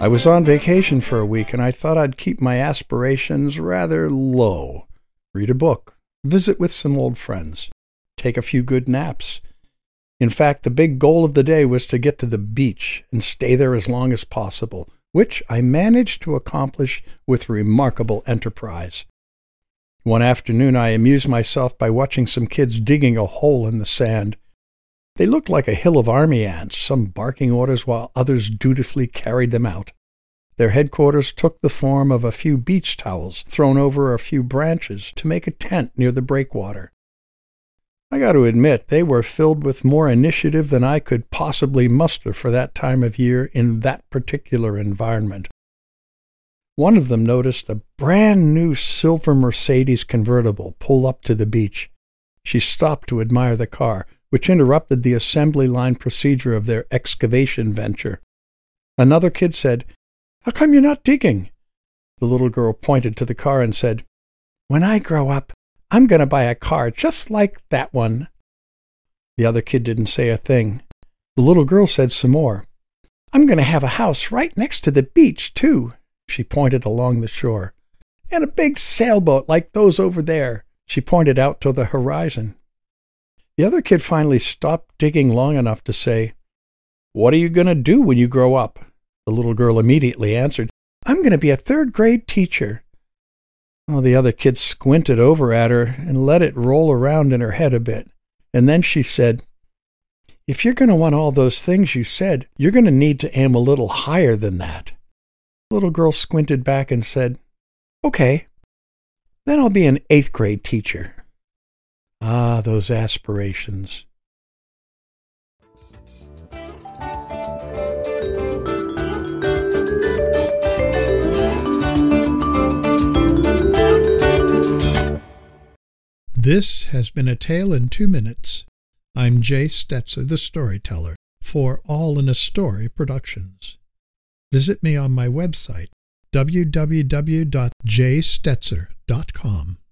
I was on vacation for a week and I thought I'd keep my aspirations rather low. Read a book, visit with some old friends, take a few good naps. In fact, the big goal of the day was to get to the beach and stay there as long as possible, which I managed to accomplish with remarkable enterprise. One afternoon, I amused myself by watching some kids digging a hole in the sand. They looked like a hill of army ants, some barking orders while others dutifully carried them out. Their headquarters took the form of a few beach towels thrown over a few branches to make a tent near the breakwater. I got to admit, they were filled with more initiative than I could possibly muster for that time of year in that particular environment. One of them noticed a brand new silver Mercedes convertible pull up to the beach. She stopped to admire the car, which interrupted the assembly line procedure of their excavation venture. Another kid said, How come you're not digging? The little girl pointed to the car and said, When I grow up, I'm going to buy a car just like that one. The other kid didn't say a thing. The little girl said some more. I'm going to have a house right next to the beach, too. She pointed along the shore. And a big sailboat like those over there. She pointed out to the horizon. The other kid finally stopped digging long enough to say, What are you going to do when you grow up? The little girl immediately answered, I'm going to be a third grade teacher. Well, the other kid squinted over at her and let it roll around in her head a bit. And then she said, If you're going to want all those things you said, you're going to need to aim a little higher than that. The little girl squinted back and said, Okay, then I'll be an eighth grade teacher. Ah, those aspirations. This has been a tale in two minutes. I'm Jay Stetzer, the storyteller, for All in a Story Productions. Visit me on my website, www.jaystetzer.com.